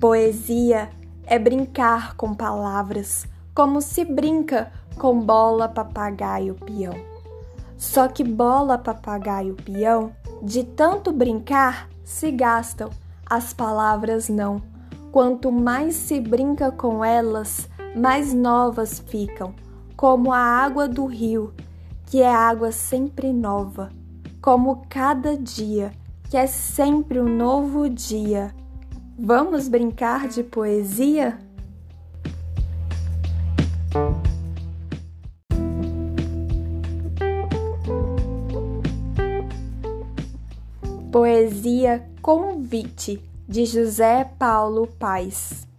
Poesia é brincar com palavras, como se brinca com bola, papagaio, peão. Só que bola, papagaio, peão, de tanto brincar, se gastam, as palavras não. Quanto mais se brinca com elas, mais novas ficam, como a água do rio, que é água sempre nova, como cada dia, que é sempre um novo dia Vamos brincar de poesia? Poesia Convite de José Paulo Paes